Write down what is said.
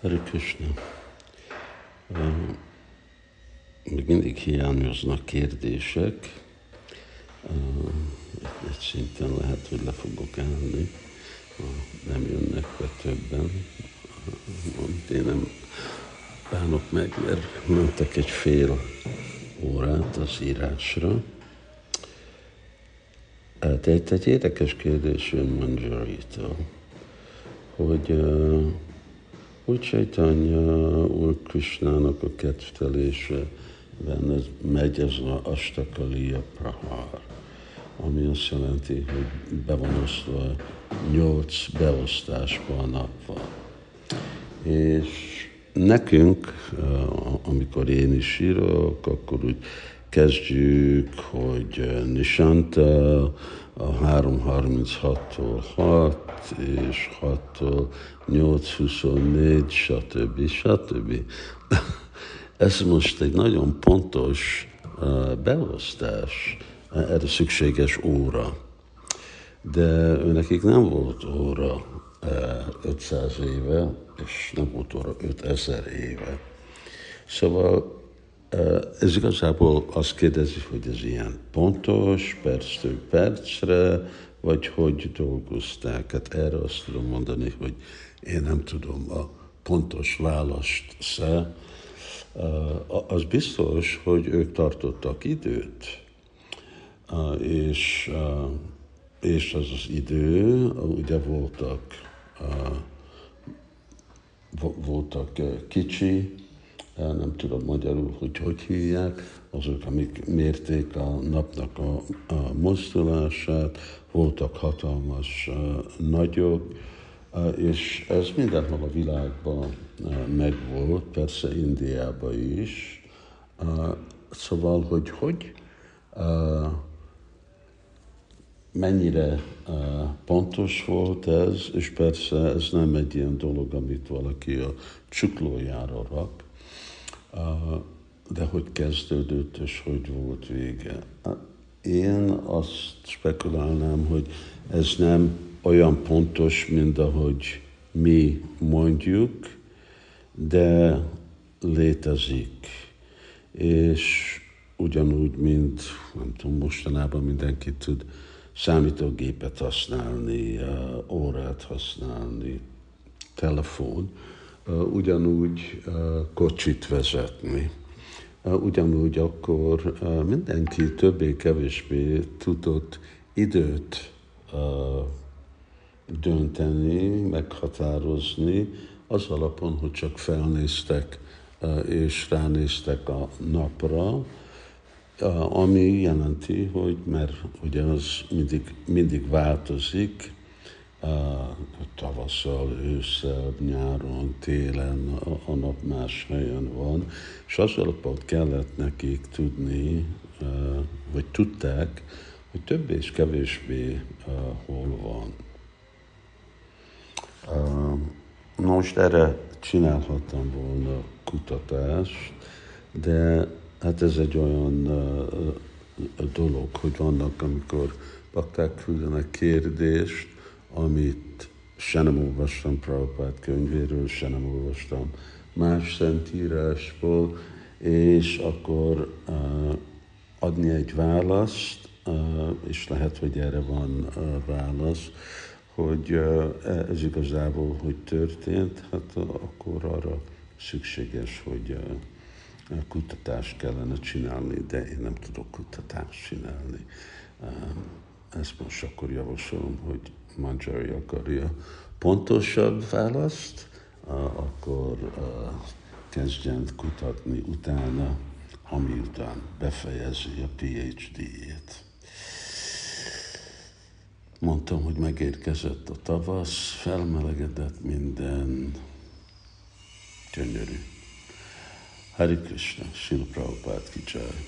Hari Krishna. Még mindig hiányoznak kérdések. Egy szinten lehet, hogy le fogok állni, ha nem jönnek be többen. Én nem bánok meg, mert mentek egy fél órát az írásra. Hát egy, egy érdekes kérdés jön Manjari-től, hogy uh, úgy Chaitanya Úr Krishnának a kedvtelése benne megy ez a Astakaliya Prahar, ami azt jelenti, hogy be van osztva nyolc beosztásba a napban. És nekünk, amikor én is írok, akkor úgy kezdjük, hogy Nishanta a 3.36-tól 6, és 6-tól 8.24, stb. stb. Ez most egy nagyon pontos beosztás, erre szükséges óra. De nekik nem volt óra 500 éve, és nem volt óra 5000 éve. Szóval ez igazából azt kérdezi, hogy ez ilyen pontos, perctől percre, vagy hogy dolgozták. Hát erre azt tudom mondani, hogy én nem tudom a pontos választ se. Az biztos, hogy ők tartottak időt, és, és az az idő, ugye voltak, voltak kicsi, nem tudom magyarul, hogy hogy hívják, azok, amik mérték a napnak a, a mozdulását, voltak hatalmas uh, nagyok, uh, és ez mindenhol a világban megvolt, persze Indiában is. Szóval, hogy hogy mennyire pontos volt ez, és persze ez nem egy ilyen dolog, amit valaki a csuklójára rak, de hogy kezdődött, és hogy volt vége. Én azt spekulálnám, hogy ez nem olyan pontos, mint ahogy mi mondjuk, de létezik. És ugyanúgy, mint nem tudom, mostanában mindenki tud számítógépet használni, órát használni, telefon, ugyanúgy kocsit vezetni. Ugyanúgy akkor mindenki többé-kevésbé tudott időt dönteni, meghatározni, az alapon, hogy csak felnéztek és ránéztek a napra, ami jelenti, hogy mert ugye az mindig, mindig változik, tavasszal, ősszel, nyáron, télen a, nap más helyen van, és az alapot kellett nekik tudni, vagy tudták, hogy több és kevésbé hol van. Na most erre csinálhattam volna kutatást, de hát ez egy olyan dolog, hogy vannak, amikor bakták küldenek kérdést, amit se nem olvastam Prabhupát könyvéről, se nem olvastam más szentírásból, és akkor uh, adni egy választ, uh, és lehet, hogy erre van uh, válasz, hogy uh, ez igazából hogy történt, hát uh, akkor arra szükséges, hogy uh, kutatást kellene csinálni, de én nem tudok kutatást csinálni. Ezt most akkor javasolom, hogy Manjari akarja pontosabb választ, akkor kezdjen kutatni utána, ami után befejezi a PhD-jét. Mondtam, hogy megérkezett a tavasz, felmelegedett minden, gyönyörű. Hari Krishna, Sila Prabhupát kicsaj.